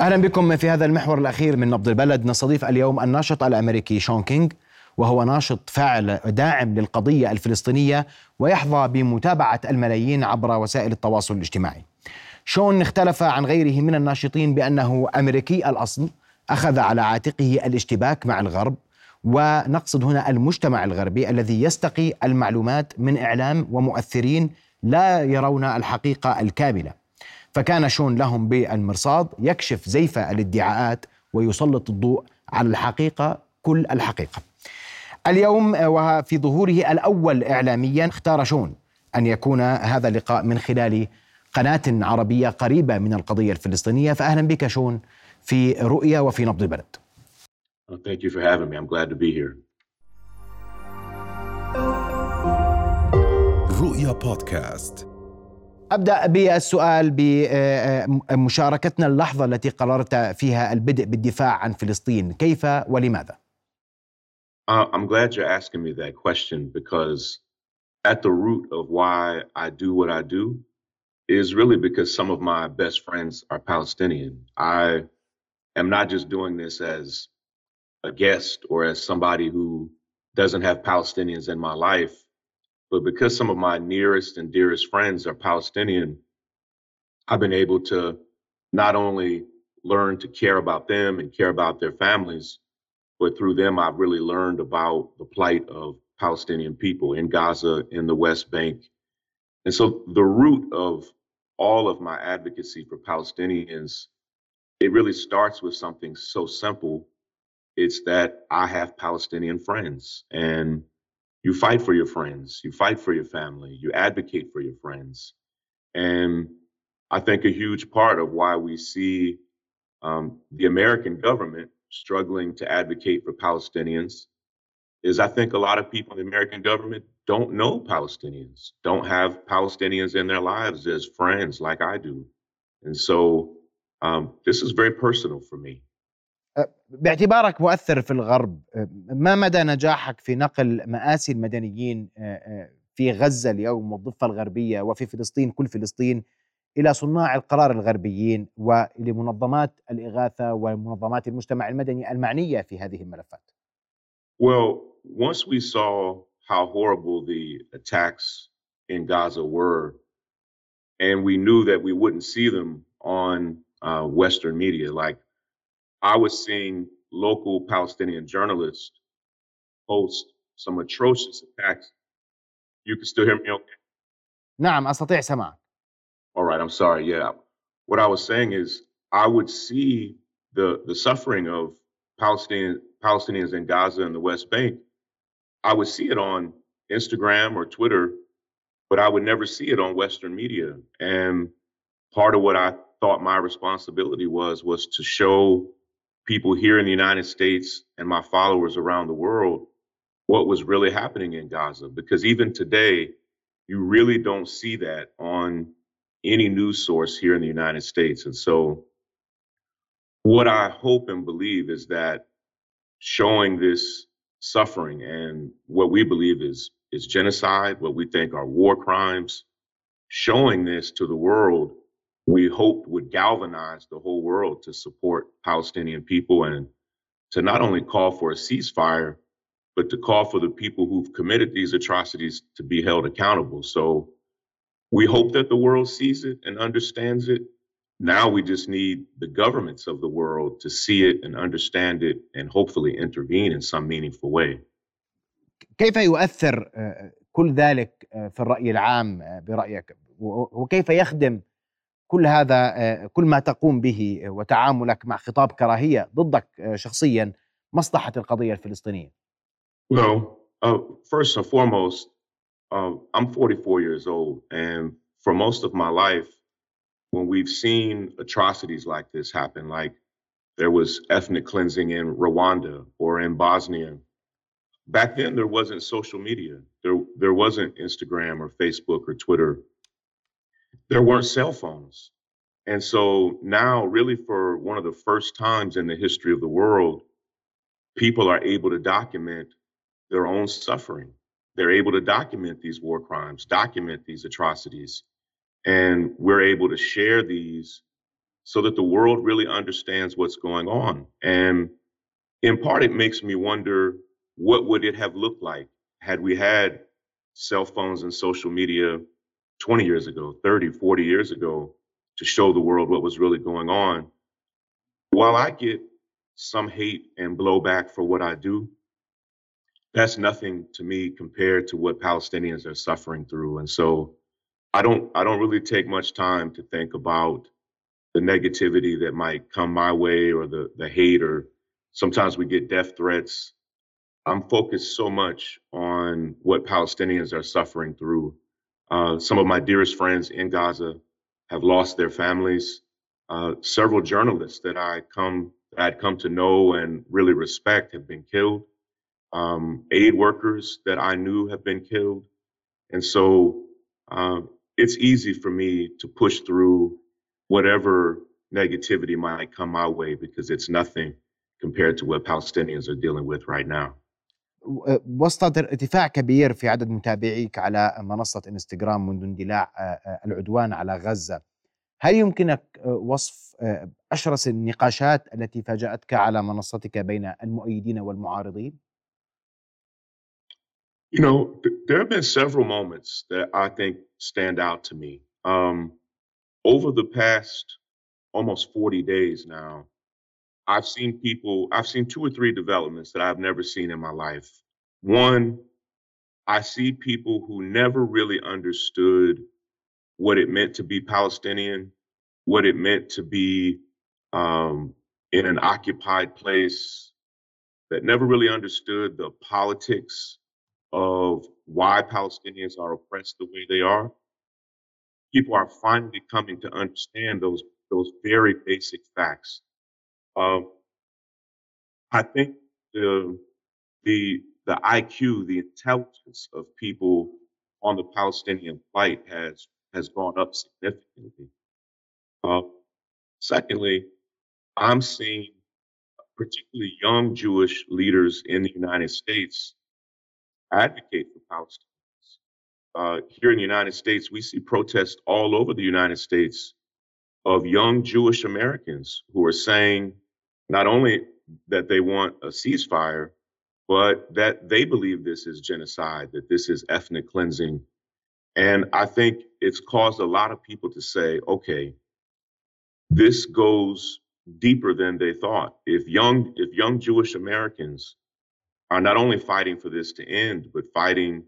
أهلا بكم في هذا المحور الأخير من نبض البلد نستضيف اليوم الناشط الأمريكي شون كينج وهو ناشط فاعل داعم للقضية الفلسطينية ويحظى بمتابعة الملايين عبر وسائل التواصل الاجتماعي. شون اختلف عن غيره من الناشطين بأنه أمريكي الأصل أخذ على عاتقه الاشتباك مع الغرب ونقصد هنا المجتمع الغربي الذي يستقي المعلومات من إعلام ومؤثرين لا يرون الحقيقة الكاملة. فكان شون لهم بالمرصاد يكشف زيف الادعاءات ويسلط الضوء على الحقيقة كل الحقيقة. اليوم وفي ظهوره الأول اعلاميا اختار شون أن يكون هذا اللقاء من خلال قناة عربية قريبة من القضية الفلسطينية فاهلا بك شون في رؤيا وفي نبض البلد. Thank you for having me. I'm glad to be here. رؤيا بودكاست ابدا بالسؤال بمشاركتنا اللحظه التي قررت فيها البدء بالدفاع عن فلسطين، كيف ولماذا؟ Uh, I'm glad you're asking me that question because at the root of why I do what I do is really because some of my best friends are Palestinian. I am not just doing this as a guest or as somebody who doesn't have Palestinians in my life, but because some of my nearest and dearest friends are Palestinian, I've been able to not only learn to care about them and care about their families, but through them, I've really learned about the plight of Palestinian people in Gaza, in the West Bank. And so the root of all of my advocacy for Palestinians, it really starts with something so simple. It's that I have Palestinian friends and you fight for your friends, you fight for your family, you advocate for your friends. And I think a huge part of why we see um, the American government struggling to advocate for Palestinians is I think a lot of people in the American government don't know Palestinians, don't have Palestinians in their lives as friends like I do. And so um, this is very personal for me. باعتبارك مؤثر في الغرب ما مدى نجاحك في نقل مآسي المدنيين في غزة اليوم والضفة الغربية وفي فلسطين كل فلسطين إلى صناع القرار الغربيين ولمنظمات الإغاثة ومنظمات المجتمع المدني المعنية في هذه الملفات؟ Well, once we saw how horrible the attacks in Gaza were, and we knew that we wouldn't see them on uh, Western media, like I was seeing local Palestinian journalists post some atrocious attacks. You can still hear me okay? نعم أستطيع سماعك All right, I'm sorry. Yeah. What I was saying is I would see the the suffering of Palestinian Palestinians in Gaza and the West Bank. I would see it on Instagram or Twitter, but I would never see it on Western media. And part of what I thought my responsibility was was to show people here in the United States and my followers around the world what was really happening in Gaza. Because even today, you really don't see that on any news source here in the United States. And so, what I hope and believe is that showing this suffering and what we believe is is genocide, what we think are war crimes, showing this to the world, we hoped would galvanize the whole world to support Palestinian people and to not only call for a ceasefire, but to call for the people who've committed these atrocities to be held accountable. So we hope that the world sees it and understands it. Now we just need the governments of the world to see it and understand it and hopefully intervene in some meaningful way. كيف يؤثر كل ذلك في الرأي العام برأيك وكيف يخدم كل هذا كل ما تقوم به وتعاملك مع خطاب كراهية ضدك شخصيا مصلحة القضية الفلسطينية Well, uh, first and foremost, um, I'm 44 years old, and for most of my life, when we've seen atrocities like this happen, like there was ethnic cleansing in Rwanda or in Bosnia, back then there wasn't social media. There, there wasn't Instagram or Facebook or Twitter. There weren't cell phones. And so now, really, for one of the first times in the history of the world, people are able to document their own suffering. They're able to document these war crimes, document these atrocities. And we're able to share these so that the world really understands what's going on. And in part, it makes me wonder what would it have looked like had we had cell phones and social media 20 years ago, 30, 40 years ago to show the world what was really going on. While I get some hate and blowback for what I do, that's nothing to me compared to what Palestinians are suffering through. And so I don't I don't really take much time to think about the negativity that might come my way or the the hate or sometimes we get death threats. I'm focused so much on what Palestinians are suffering through. Uh, some of my dearest friends in Gaza have lost their families. Uh, several journalists that I come that I'd come to know and really respect have been killed. Um, aid workers that I knew have been killed, and so uh, it's easy for me to push through whatever negativity might come my way because it's nothing compared to what Palestinians are dealing with right now. وسط ارتفاع كبير في عدد متابعيك على منصة إنستغرام منذ اندلاع العدوان على غزة هل يمكنك وصف أشرس النقاشات التي فاجأتك على منصتك بين المؤيدين والمعارضين؟ You know, there have been several moments that I think stand out to me. Um, over the past almost 40 days now, I've seen people, I've seen two or three developments that I've never seen in my life. One, I see people who never really understood what it meant to be Palestinian, what it meant to be um, in an occupied place, that never really understood the politics of why Palestinians are oppressed the way they are. People are finally coming to understand those those very basic facts. Um, I think the the the IQ, the intelligence of people on the Palestinian plight has has gone up significantly. Uh, secondly, I'm seeing particularly young Jewish leaders in the United States advocate for Palestinians. Uh, here in the United States, we see protests all over the United States of young Jewish Americans who are saying not only that they want a ceasefire, but that they believe this is genocide, that this is ethnic cleansing. And I think it's caused a lot of people to say, okay, this goes deeper than they thought. If young if young Jewish Americans are not only fighting for this to end, but fighting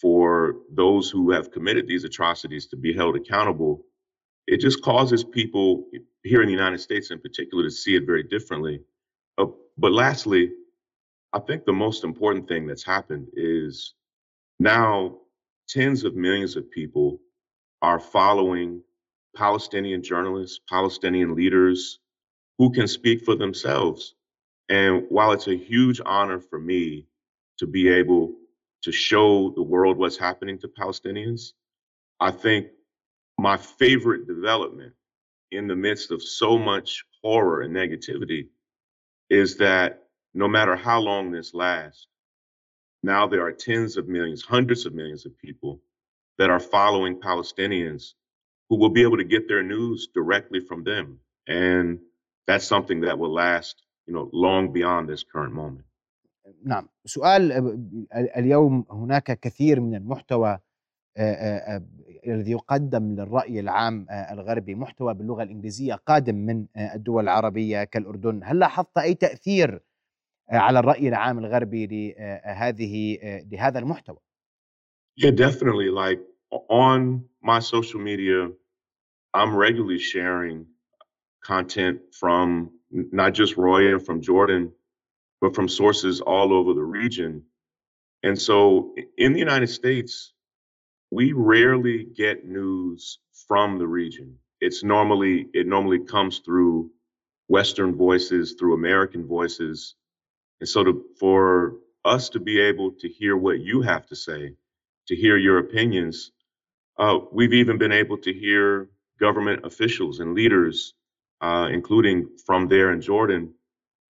for those who have committed these atrocities to be held accountable, it just causes people here in the United States in particular to see it very differently. Uh, but lastly, I think the most important thing that's happened is now tens of millions of people are following Palestinian journalists, Palestinian leaders who can speak for themselves and while it's a huge honor for me to be able to show the world what's happening to Palestinians, I think my favorite development in the midst of so much horror and negativity is that no matter how long this lasts, now there are tens of millions, hundreds of millions of people that are following Palestinians who will be able to get their news directly from them. And that's something that will last you know, long beyond this current moment. نعم سؤال اليوم هناك كثير من المحتوى الذي يقدم للرأي العام الغربي محتوى باللغة الإنجليزية قادم من الدول العربية كالأردن هل لاحظت أي تأثير على الرأي العام الغربي لهذه لهذا المحتوى؟ Yeah, definitely. Like on my social media, I'm regularly sharing content from not just Roy and from Jordan, but from sources all over the region. And so in the United States, we rarely get news from the region. It's normally it normally comes through Western voices, through American voices. And so to, for us to be able to hear what you have to say, to hear your opinions, uh, we've even been able to hear government officials and leaders uh, including from there in Jordan.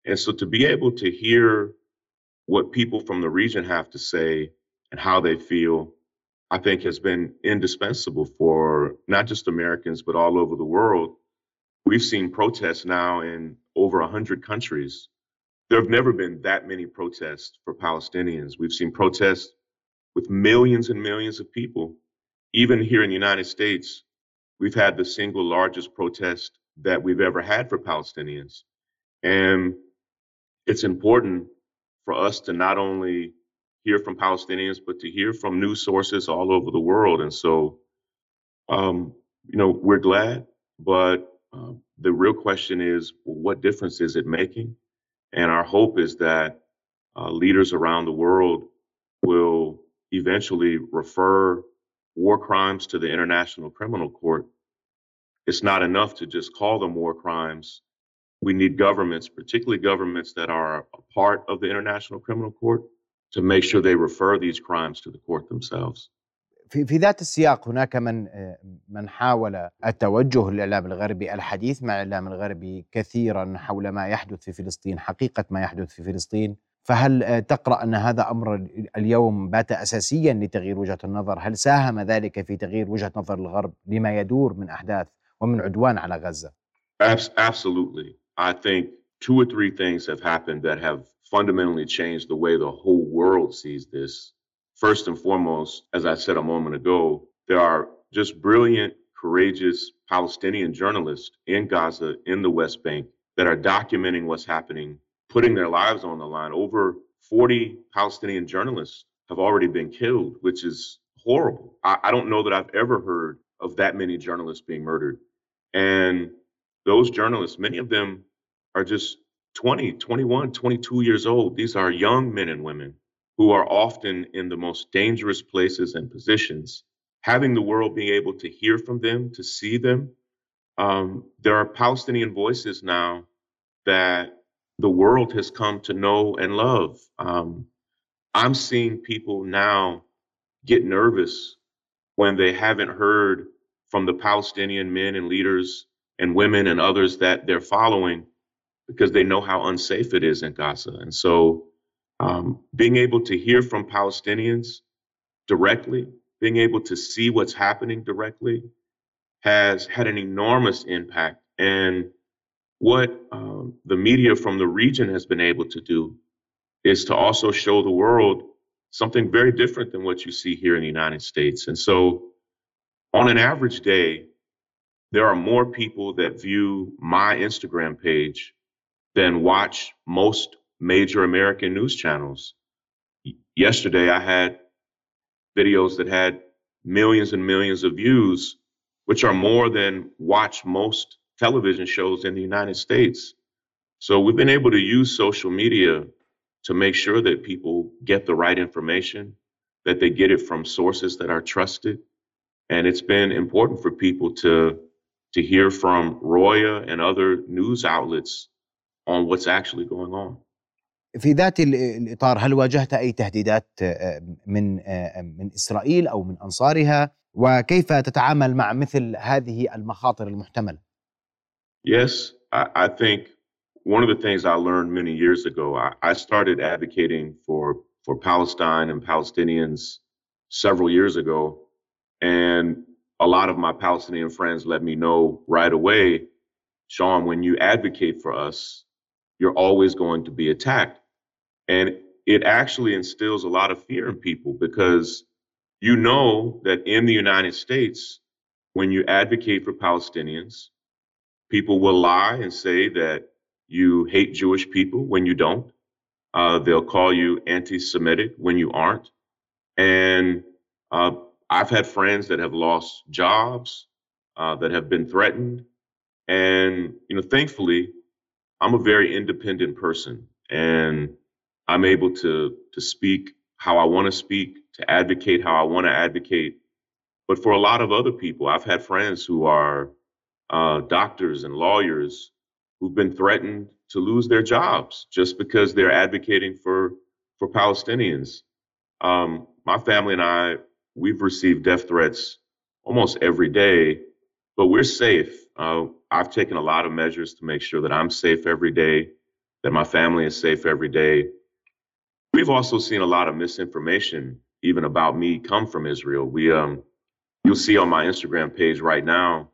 And so to be able to hear what people from the region have to say and how they feel, I think has been indispensable for not just Americans, but all over the world. we've seen protests now in over 100 countries. There have never been that many protests for Palestinians. We've seen protests with millions and millions of people. Even here in the United States, we've had the single largest protest that we've ever had for Palestinians. And it's important for us to not only hear from Palestinians, but to hear from news sources all over the world. And so, um, you know, we're glad, but uh, the real question is, what difference is it making? And our hope is that uh, leaders around the world will eventually refer war crimes to the International Criminal Court. It's not enough to just call them war crimes. We need governments, particularly governments that are a part of the International Criminal Court, to make sure they refer these crimes to the court themselves. في في ذات السياق هناك من من حاول التوجه للاعلام الغربي الحديث مع الاعلام الغربي كثيرا حول ما يحدث في فلسطين حقيقة ما يحدث في فلسطين فهل تقرأ أن هذا أمر اليوم بات اساسيا لتغيير وجهة النظر هل ساهم ذلك في تغيير وجهة نظر الغرب لما يدور من أحداث ومن عدوان على غزة Absolutely. I think two or three things have happened that have fundamentally changed the way the whole world sees this. First and foremost, as I said a moment ago, there are just brilliant, courageous Palestinian journalists in Gaza, in the West Bank, that are documenting what's happening putting their lives on the line. Over 40 Palestinian journalists have already been killed, which is horrible. I, I, don't know that I've ever heard of that many journalists being murdered. And those journalists, many of them are just 20, 21, 22 years old. These are young men and women who are often in the most dangerous places and positions. Having the world be able to hear from them, to see them. Um, there are Palestinian voices now that the world has come to know and love. Um, I'm seeing people now get nervous when they haven't heard from the Palestinian men and leaders and women and others that they're following because they know how unsafe it is in Gaza. And so um, being able to hear from Palestinians directly, being able to see what's happening directly has had an enormous impact. And what um, the media from the region has been able to do is to also show the world something very different than what you see here in the United States. And so, on an average day, there are more people that view my Instagram page than watch most major American news channels. Yesterday, I had videos that had millions and millions of views, which are more than watch most television shows in the United States. So we've been able to use social media to make sure that people get the right information, that they get it from sources that are trusted. And it's been important for people to to hear from Roya and other news outlets on what's actually going on. في ذات الاطار هل واجهت اي تهديدات من من اسرائيل او من انصارها وكيف تتعامل مع مثل هذه المخاطر المحتمله؟ Yes, I, I, think one of the things I learned many years ago, I, I started advocating for for Palestine and Palestinians several years ago, and a lot of my Palestinian friends let me know right away, Sean, when you advocate for us, you're always going to be attacked. And it actually instills a lot of fear in people because you know that in the United States, when you advocate for Palestinians, People will lie and say that you hate Jewish people when you don't. Uh, they'll call you anti Semitic when you aren't. And uh, I've had friends that have lost jobs, uh, that have been threatened. And, you know, thankfully, I'm a very independent person and I'm able to, to speak how I want to speak, to advocate how I want to advocate. But for a lot of other people, I've had friends who are uh, doctors and lawyers who've been threatened to lose their jobs just because they're advocating for for Palestinians. Um, my family and I, we've received death threats almost every day, but we're safe. Uh, I've taken a lot of measures to make sure that I'm safe every day, that my family is safe every day. We've also seen a lot of misinformation, even about me, come from Israel. We, um, you'll see on my Instagram page right now,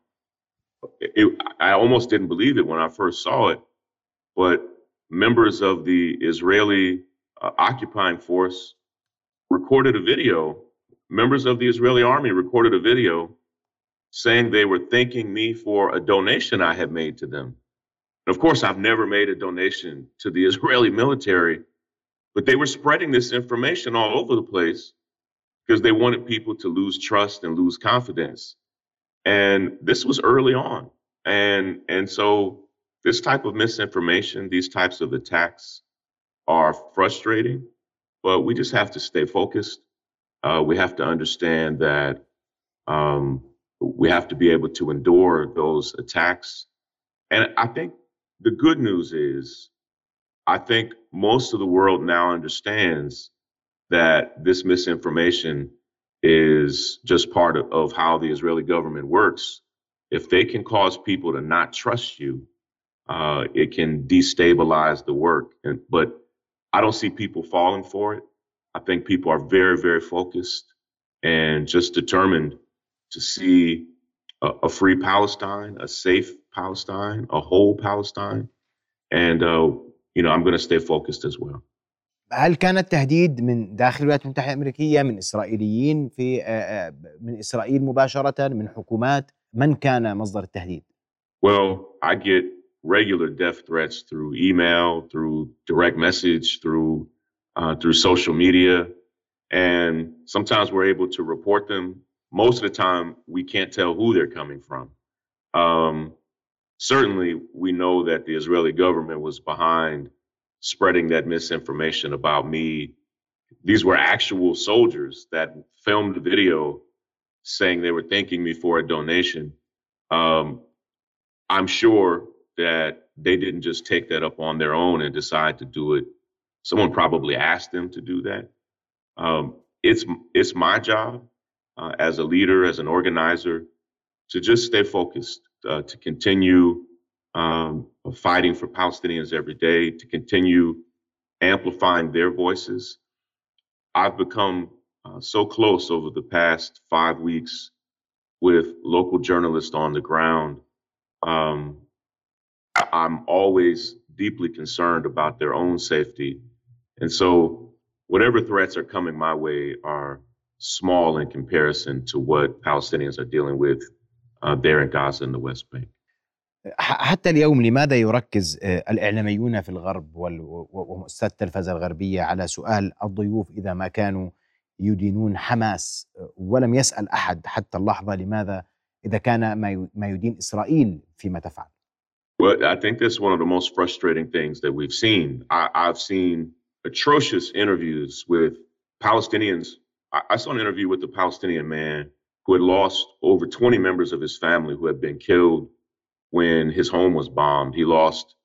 it, I almost didn't believe it when I first saw it, but members of the Israeli uh, occupying force recorded a video. Members of the Israeli army recorded a video saying they were thanking me for a donation I had made to them. And of course, I've never made a donation to the Israeli military, but they were spreading this information all over the place because they wanted people to lose trust and lose confidence. And this was early on. And and so this type of misinformation, these types of attacks are frustrating, but we just have to stay focused. Uh, we have to understand that um, we have to be able to endure those attacks. And I think the good news is, I think most of the world now understands that this misinformation is just part of, of how the Israeli government works. If they can cause people to not trust you, uh, it can destabilize the work. And, but I don't see people falling for it. I think people are very, very focused and just determined to see a, a free Palestine, a safe Palestine, a whole Palestine. And, uh, you know, I'm going to stay focused as well. هل كان التهديد من داخل الولايات المتحدة الأمريكية من إسرائيليين في من إسرائيل مباشرة من حكومات من كان مصدر التهديد؟ Well, I get regular death threats through email, through direct message, through uh, through social media, and sometimes we're able to report them. most of the time, we can't tell who they're coming from. Um, certainly, we know that the Israeli government was behind spreading that misinformation about me. These were actual soldiers that filmed a video saying they were thanking me for a donation. Um, I'm sure that they didn't just take that up on their own and decide to do it. Someone probably asked them to do that. Um, it's it's my job uh, as a leader, as an organizer, to just stay focused, uh, to continue um, fighting for Palestinians every day, to continue amplifying their voices. I've become uh, so close over the past five weeks with local journalists on the ground. Um, I'm always deeply concerned about their own safety. And so, whatever threats are coming my way are small in comparison to what Palestinians are dealing with uh, there in Gaza and the West Bank. حتى اليوم لماذا يركز الإعلاميون في الغرب ومؤسسات التلفزة الغربية على سؤال الضيوف إذا ما كانوا يدينون حماس ولم يسأل أحد حتى اللحظة لماذا إذا كان ما يدين إسرائيل فيما تفعل Well, I think that's one of the most frustrating things that we've seen. I, I've seen atrocious interviews with Palestinians. I, saw an interview with a Palestinian man who had lost over 20 members of his family who had been killed when his home was bombed. He lost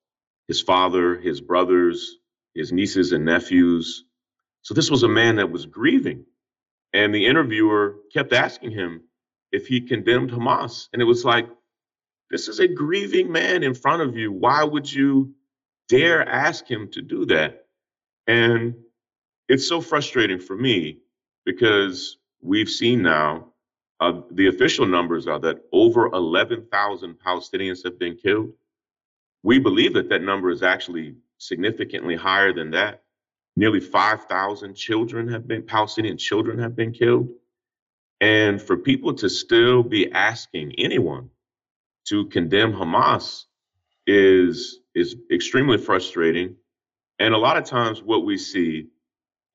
his father, his brothers, his nieces and nephews. So this was a man that was grieving. And the interviewer kept asking him if he condemned Hamas. And it was like, this is a grieving man in front of you. Why would you dare ask him to do that? And it's so frustrating for me because we've seen now uh, the official numbers are that over 11,000 Palestinians have been killed. We believe that that number is actually significantly higher than that. Nearly 5,000 children have been, Palestinian children have been killed. And for people to still be asking anyone to condemn Hamas is, is extremely frustrating. And a lot of times, what we see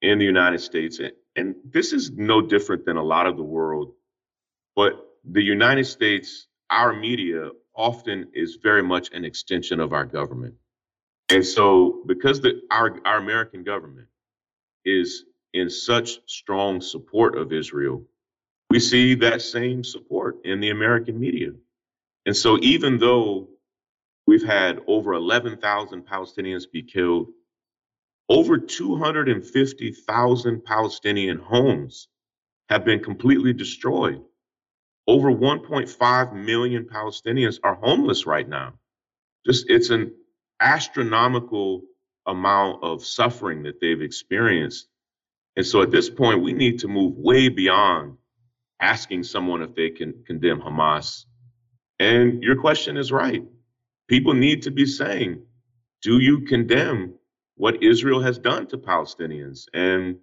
in the United States, and this is no different than a lot of the world, but the United States, our media often is very much an extension of our government. And so because the our our American government is in such strong support of Israel, we see that same support in the American media. And so even though we've had over 11,000 Palestinians be killed, over 250,000 Palestinian homes have been completely destroyed. Over 1.5 million Palestinians are homeless right now. Just it's an astronomical amount of suffering that they've experienced. And so at this point, we need to move way beyond asking someone if they can condemn Hamas And your question is right. People need to be saying, do you condemn what Israel has done to Palestinians? And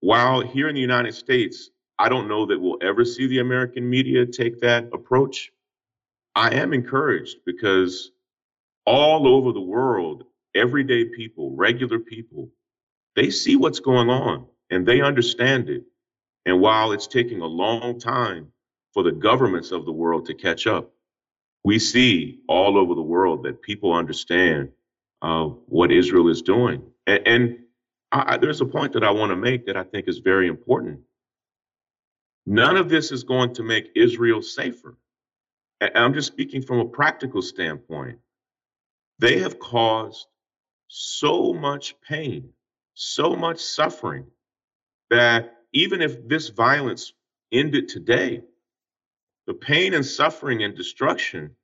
while here in the United States, I don't know that we'll ever see the American media take that approach. I am encouraged because all over the world, everyday people, regular people, they see what's going on and they understand it. And while it's taking a long time for the governments of the world to catch up, we see all over the world that people understand uh, what Israel is doing. And, and I, there's a point that I want to make that I think is very important. None of this is going to make Israel safer. And I'm just speaking from a practical standpoint. They have caused so much pain, so much suffering that even if this violence ended today, the pain and suffering and destruction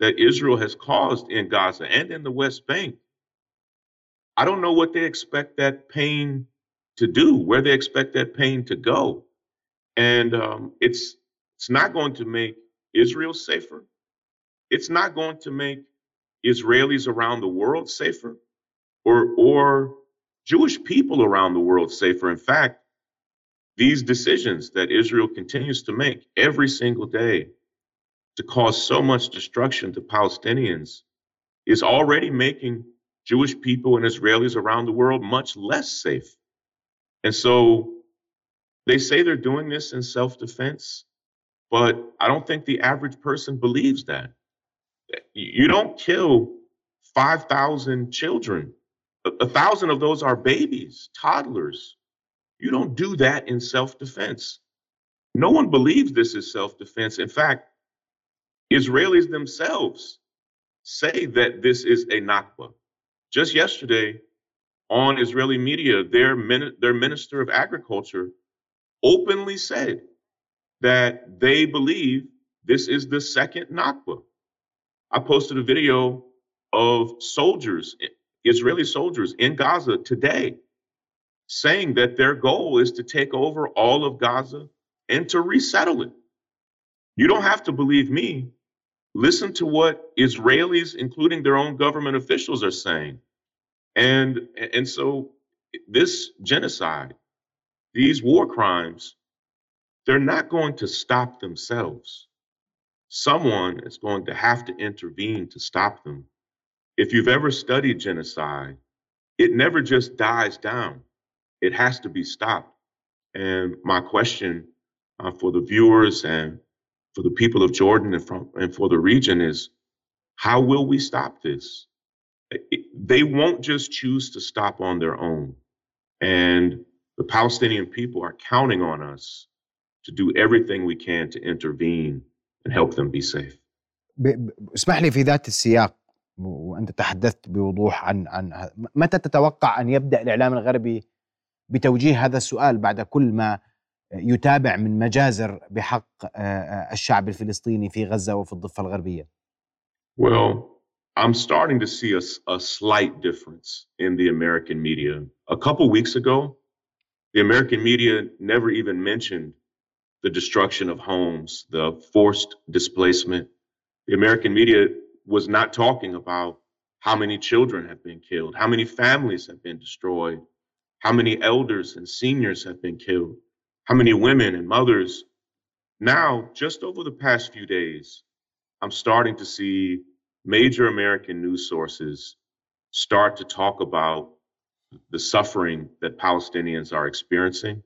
that Israel has caused in Gaza and in the West Bank, I don't know what they expect that pain to do, where they expect that pain to go. And um, it's it's not going to make Israel safer. It's not going to make Israelis around the world safer or or Jewish people around the world safer. In fact, these decisions that Israel continues to make every single day to cause so much destruction to Palestinians is already making Jewish people and Israelis around the world much less safe. And so they say they're doing this in self defense, but I don't think the average person believes that. You don't kill 5,000 children, a thousand of those are babies, toddlers. You don't do that in self defense. No one believes this is self defense. In fact, Israelis themselves say that this is a Nakba. Just yesterday on Israeli media, their, min- their minister of agriculture openly said that they believe this is the second Nakba. I posted a video of soldiers, Israeli soldiers in Gaza today saying that their goal is to take over all of Gaza and to resettle it. You don't have to believe me. Listen to what Israelis, including their own government officials, are saying. And, and so this genocide, these war crimes, they're not going to stop themselves. Someone is going to have to intervene to stop them. If you've ever studied genocide, it never just dies down it has to be stopped. And my question uh, for the viewers and for the people of Jordan and, from, and for the region is how will we stop this? It, they won't just choose to stop on their own. And the Palestinian people are counting on us to do everything we can to intervene and help them be safe. اسمح لي في ذات السياق وانت تحدثت بوضوح عن عن متى تتوقع ان يبدا الاعلام الغربي بتوجيه هذا السؤال بعد كل ما يتابع من مجازر بحق الشعب الفلسطيني في غزة وفي الضفة الغربية Well, I'm starting to see a, a slight difference in the American media. A couple weeks ago, the American media never even mentioned the destruction of homes, the forced displacement. The American media was not talking about how many children have been killed, how many families have been destroyed, how many elders and seniors have been killed? How many women and mothers? Now, just over the past few days, I'm starting to see major American news sources start to talk about the suffering that Palestinians are experiencing.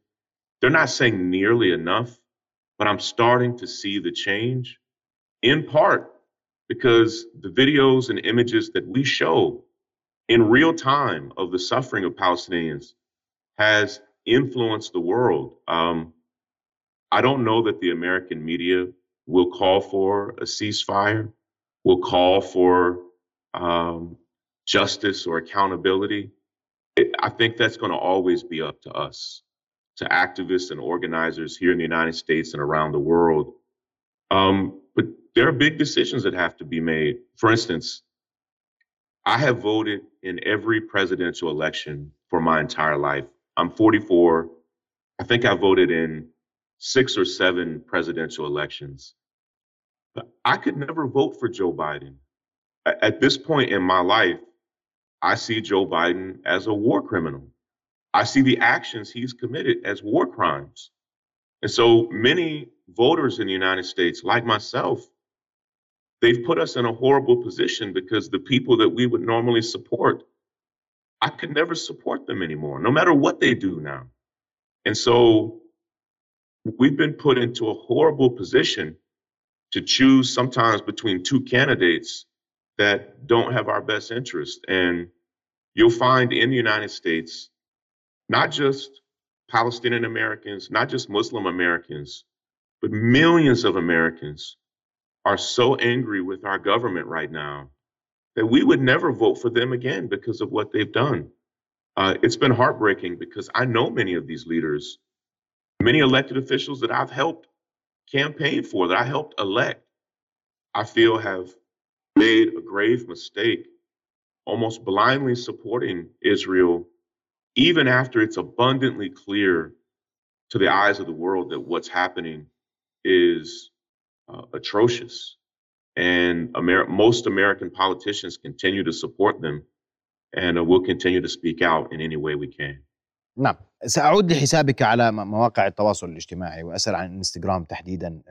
They're not saying nearly enough, but I'm starting to see the change in part because the videos and images that we show in real time of the suffering of Palestinians has influenced the world. Um, I don't know that the American media will call for a ceasefire, will call for um, justice or accountability. It, I think that's going to always be up to us, to activists and organizers here in the United States and around the world. Um, but there are big decisions that have to be made. For instance, I have voted in every presidential election for my entire life. I'm 44. I think I voted in six or seven presidential elections. But I could never vote for Joe Biden. At this point in my life, I see Joe Biden as a war criminal. I see the actions he's committed as war crimes. And so many voters in the United States, like myself, they've put us in a horrible position because the people that we would normally support, I could never support them anymore, no matter what they do now. And so we've been put into a horrible position to choose sometimes between two candidates that don't have our best interest. And you'll find in the United States, not just Palestinian Americans, not just Muslim Americans, but millions of Americans are so angry with our government right now that we would never vote for them again because of what they've done. Uh, it's been heartbreaking because I know many of these leaders, many elected officials that I've helped campaign for, that I helped elect, I feel have made a grave mistake, almost blindly supporting Israel, even after it's abundantly clear to the eyes of the world that what's happening is uh, atrocious And Amer- most American politicians continue to support them, and uh, we'll continue to speak out in any way we can. نعم سأعود لحسابك على مواقع التواصل الاجتماعي وأسأل عن الانستغرام تحديدا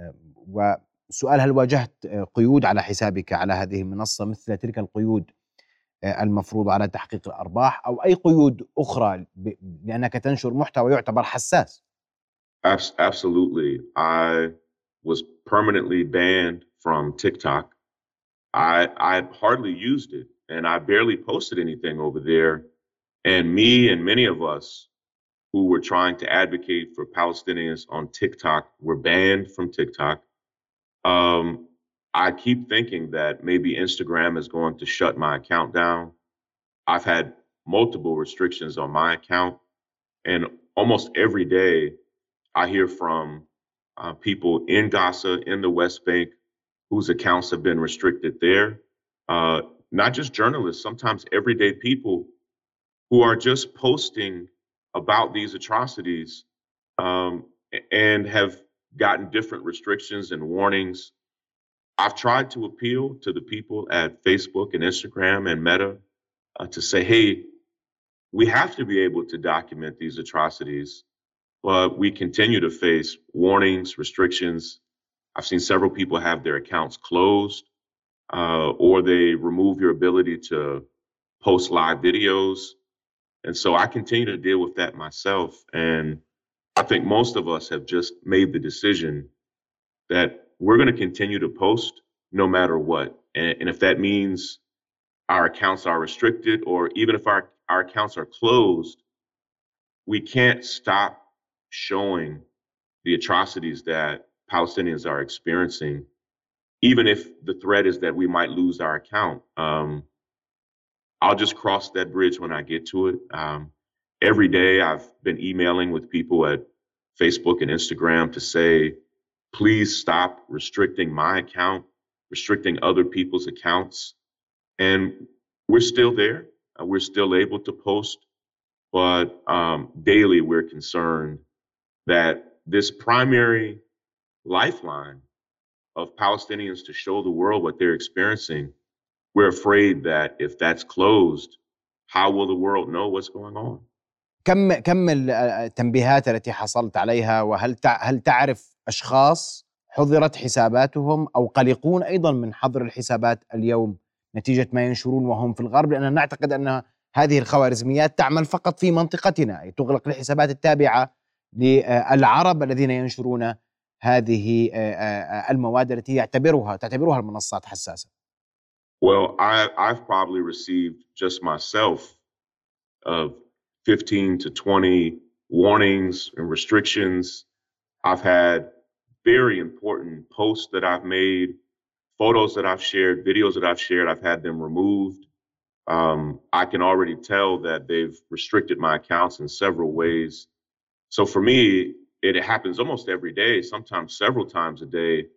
وسؤال هل واجهت قيود على حسابك على هذه المنصة مثل تلك القيود المفروضة على تحقيق الأرباح أو أي قيود أخرى لأنك تنشر محتوى يعتبر حساس Absolutely. I was permanently banned from TikTok. I I hardly used it and I barely posted anything over there. And me and many of us who were trying to advocate for Palestinians on TikTok were banned from TikTok. Um, I keep thinking that maybe Instagram is going to shut my account down. I've had multiple restrictions on my account, and almost every day I hear from uh, people in Gaza, in the West Bank, whose accounts have been restricted there. Uh, not just journalists, sometimes everyday people who are just posting about these atrocities um, and have gotten different restrictions and warnings. I've tried to appeal to the people at Facebook and Instagram and Meta uh, to say, hey, we have to be able to document these atrocities, but we continue to face warnings, restrictions. I've seen several people have their accounts closed uh, or they remove your ability to post live videos. And so I continue to deal with that myself. And I think most of us have just made the decision that we're going to continue to post no matter what. And, and, if that means our accounts are restricted or even if our, our accounts are closed, we can't stop showing the atrocities that Palestinians are experiencing, even if the threat is that we might lose our account. Um, I'll just cross that bridge when I get to it. Um, every day I've been emailing with people at Facebook and Instagram to say, please stop restricting my account, restricting other people's accounts. And we're still there. Uh, we're still able to post, but um, daily we're concerned that this primary lifeline of Palestinians to show the world what they're experiencing. We're afraid that if that's closed, how will the world know what's going on? كم كم التنبيهات التي حصلت عليها؟ وهل هل تعرف أشخاص حظرت حساباتهم أو قلقون أيضا من حظر الحسابات اليوم نتيجة ما ينشرون وهم في الغرب؟ لاننا نعتقد أن هذه الخوارزميات تعمل فقط في منطقتنا أي تغلق الحسابات التابعة للعرب الذين ينشرون هذه المواد التي يعتبرها تعتبرها المنصات حساسه Well, I, I've probably received just myself of 15 to 20 warnings and restrictions. I've had very important posts that I've made, photos that I've shared, videos that I've shared, I've had them removed. Um, I can already tell that they've restricted my accounts in several ways. So for me, it happens almost every day, sometimes several times a day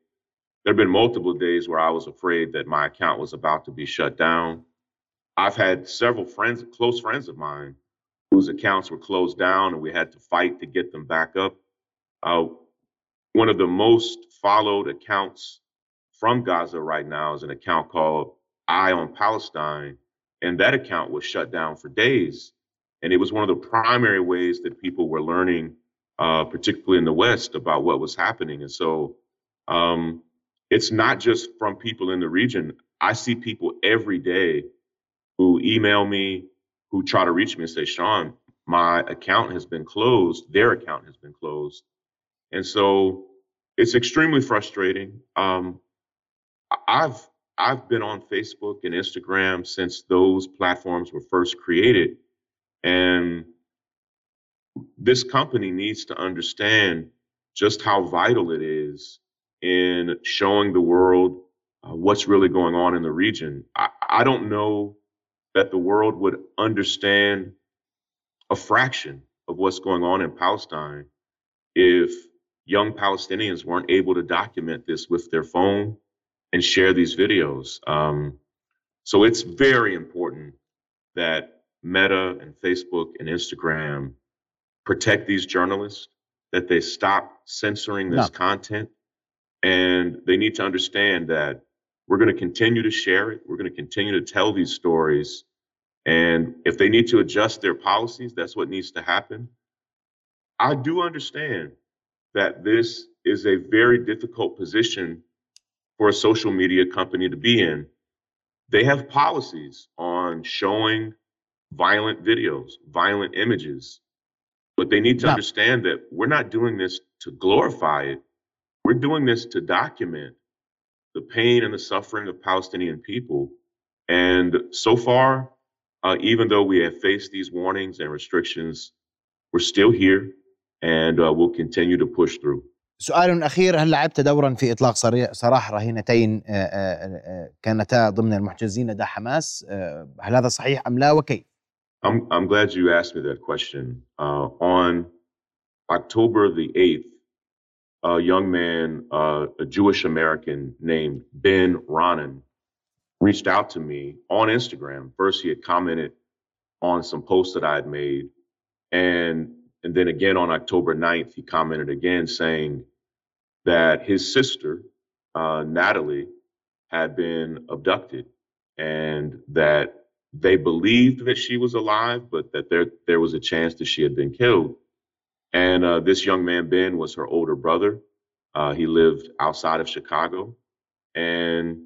there have been multiple days where I was afraid that my account was about to be shut down. I've had several friends, close friends of mine, whose accounts were closed down and we had to fight to get them back up. Uh, one of the most followed accounts from Gaza right now is an account called Eye on Palestine. And that account was shut down for days. And it was one of the primary ways that people were learning, uh, particularly in the West, about what was happening. And so um, it's not just from people in the region. I see people every day who email me, who try to reach me and say, Shaun, my account has been closed, their account has been closed. And so it's extremely frustrating. Um, I've I've been on Facebook and Instagram since those platforms were first created. And this company needs to understand just how vital it is in showing the world uh, what's really going on in the region. I, I don't know that the world would understand a fraction of what's going on in Palestine if young Palestinians weren't able to document this with their phone and share these videos. Um, so it's very important that Meta and Facebook and Instagram protect these journalists, that they stop censoring this no. content. And they need to understand that we're going to continue to share it. We're going to continue to tell these stories. And if they need to adjust their policies, that's what needs to happen. I do understand that this is a very difficult position for a social media company to be in. They have policies on showing violent videos, violent images, but they need to understand that we're not doing this to glorify it. We're doing this to document the pain and the suffering of Palestinian people. And so far, uh, even though we have faced these warnings and restrictions, we're still here and uh, we'll continue to push through. سؤال أخير هل لعبت دورا في إطلاق سراح رهينتين كانتا ضمن المحتجزين لدى حماس هل هذا صحيح أم لا وكيف؟ I'm, I'm glad you asked me that question. Uh, on October the 8th, a young man, uh, a Jewish American named Ben Raanan, reached out to me on Instagram. First, he had commented on some posts that I had made. And, and then again on October 9th, he commented again saying that his sister, uh, Natalie, had been abducted and that they believed that she was alive, but that there there was a chance that she had been killed. And uh, this young man Ben was her older brother. Uh, he lived outside of Chicago, and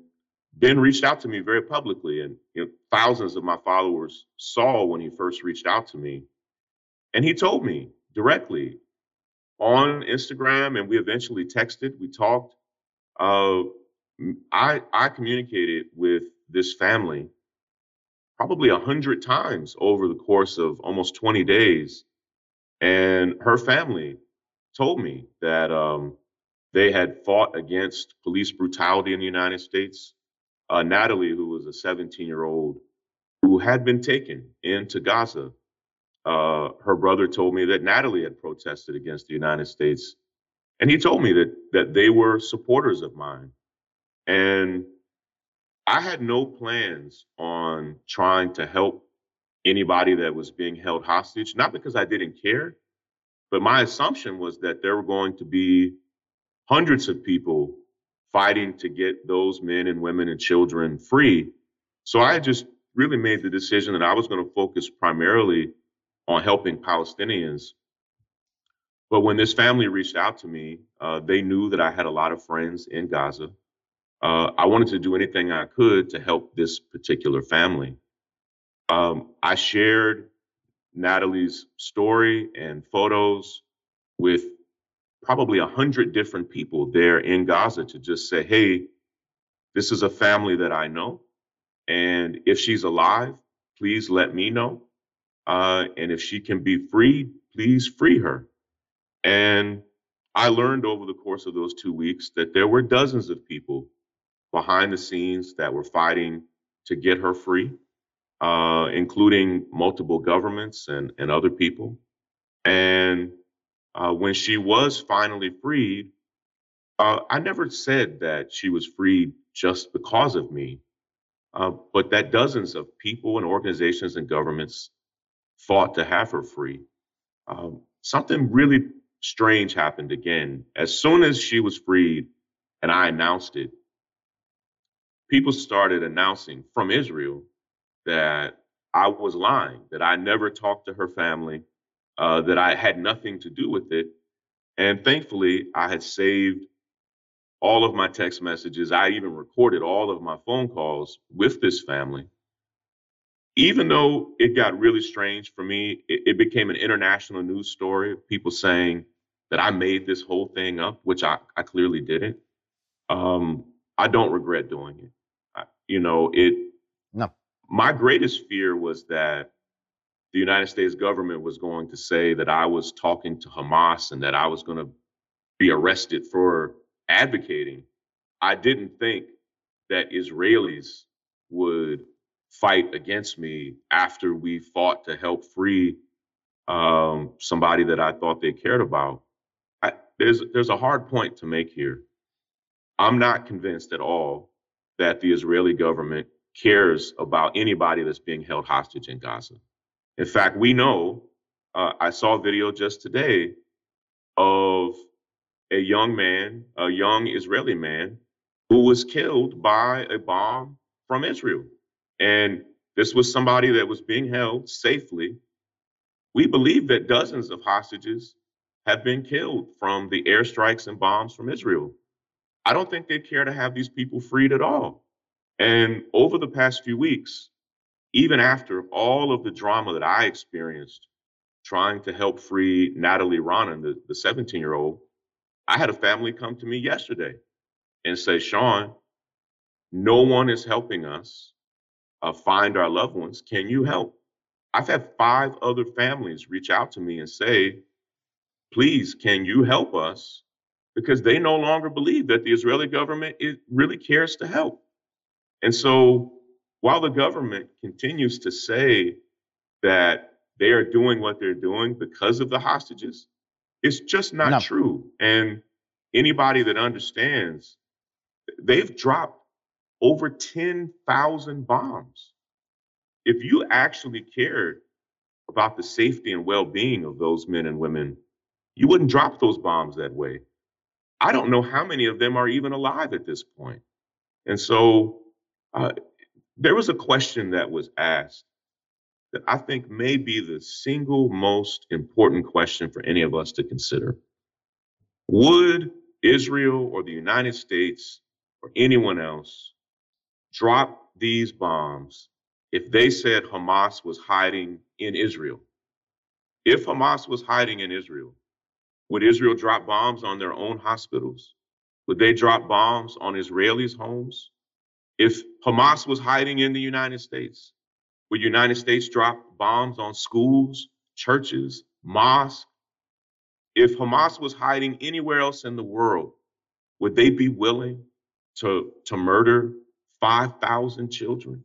Ben reached out to me very publicly, and you know, thousands of my followers saw when he first reached out to me, and he told me directly on Instagram, and we eventually texted. We talked. Uh, I I communicated with this family probably a hundred times over the course of almost 20 days. And her family told me that um, they had fought against police brutality in the United States. Uh, Natalie, who was a 17 year old who had been taken into Gaza, uh, her brother told me that Natalie had protested against the United States. And he told me that, that they were supporters of mine. And I had no plans on trying to help anybody that was being held hostage, not because I didn't care, but my assumption was that there were going to be hundreds of people fighting to get those men and women and children free. So I just really made the decision that I was going to focus primarily on helping Palestinians. But when this family reached out to me, uh, they knew that I had a lot of friends in Gaza uh, I wanted to do anything I could to help this particular family. Um, I shared Natalie's story and photos with probably a hundred different people there in Gaza to just say, hey, this is a family that I know. And if she's alive, please let me know. Uh, and if she can be freed, please free her. And I learned over the course of those two weeks that there were dozens of people behind the scenes that were fighting to get her free, uh, including multiple governments and, and other people. And uh, when she was finally freed, uh, I never said that she was freed just because of me, uh, but that dozens of people and organizations and governments fought to have her free. Um, something really strange happened again. As soon as she was freed and I announced it, people started announcing from Israel that I was lying, that I never talked to her family, uh, that I had nothing to do with it. And thankfully, I had saved all of my text messages. I even recorded all of my phone calls with this family. Even though it got really strange for me, it, it became an international news story of people saying that I made this whole thing up, which I, I clearly didn't. Um, I don't regret doing it. You know, it. No. My greatest fear was that the United States government was going to say that I was talking to Hamas and that I was going to be arrested for advocating. I didn't think that Israelis would fight against me after we fought to help free um, somebody that I thought they cared about. I, there's there's a hard point to make here. I'm not convinced at all that the Israeli government cares about anybody that's being held hostage in Gaza. In fact, we know, uh, I saw a video just today of a young man, a young Israeli man, who was killed by a bomb from Israel. And this was somebody that was being held safely. We believe that dozens of hostages have been killed from the airstrikes and bombs from Israel. I don't think they care to have these people freed at all. And over the past few weeks, even after all of the drama that I experienced trying to help free Natalie Raanan, the, the 17 year old, I had a family come to me yesterday and say, Shaun, no one is helping us uh, find our loved ones. Can you help? I've had five other families reach out to me and say, please, can you help us? Because they no longer believe that the Israeli government really cares to help. And so while the government continues to say that they are doing what they're doing because of the hostages, it's just not No. true. And anybody that understands, they've dropped over 10,000 bombs. If you actually cared about the safety and well being of those men and women, you wouldn't drop those bombs that way. I don't know how many of them are even alive at this point. And so uh, there was a question that was asked that I think may be the single most important question for any of us to consider. Would Israel or the United States or anyone else drop these bombs if they said Hamas was hiding in Israel? If Hamas was hiding in Israel, would Israel drop bombs on their own hospitals? Would they drop bombs on Israelis' homes? If Hamas was hiding in the United States, would United States drop bombs on schools, churches, mosques? If Hamas was hiding anywhere else in the world, would they be willing to, to murder 5,000 children,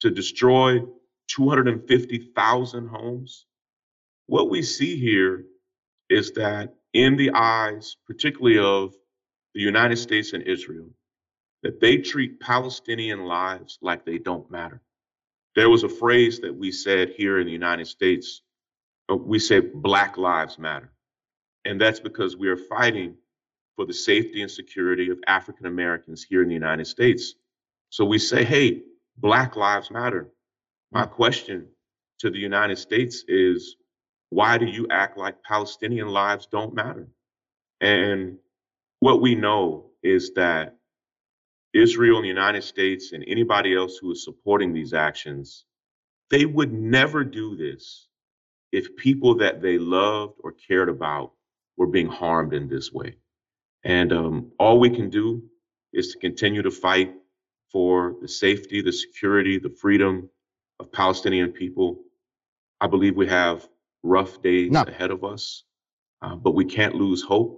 to destroy 250,000 homes? What we see here is that in the eyes, particularly of the United States and Israel, that they treat Palestinian lives like they don't matter. There was a phrase that we said here in the United States. uh, We say Black Lives Matter. And that's because we are fighting for the safety and security of African Americans here in the United States. So we say, hey, Black Lives Matter. My question to the United States is why do you act like Palestinian lives don't matter? And what we know is that Israel and the United States and anybody else who is supporting these actions, they would never do this if people that they loved or cared about were being harmed in this way. And um, all we can do is to continue to fight for the safety, the security, the freedom of Palestinian people. I believe we have rough days No. ahead of us, uh, but we can't lose hope.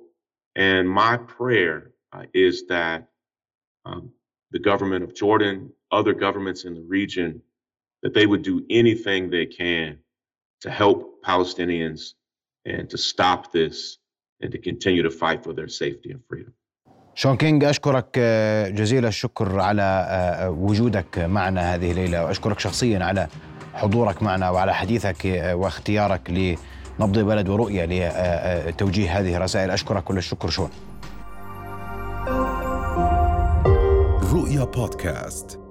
And my prayer uh, is that um, the government of Jordan, other governments in the region, that they would do anything they can to help Palestinians and to stop this and to continue to fight for their safety and freedom. شون كينج أشكرك آه، جزيل الشكر على آه، وجودك معنا هذه الليلة وأشكرك شخصيا على حضورك معنا وعلى حديثك آه، واختيارك لنبض بلد ورؤية لتوجيه هذه الرسائل. أشكرك كل الشكر شون رؤيا بودكاست.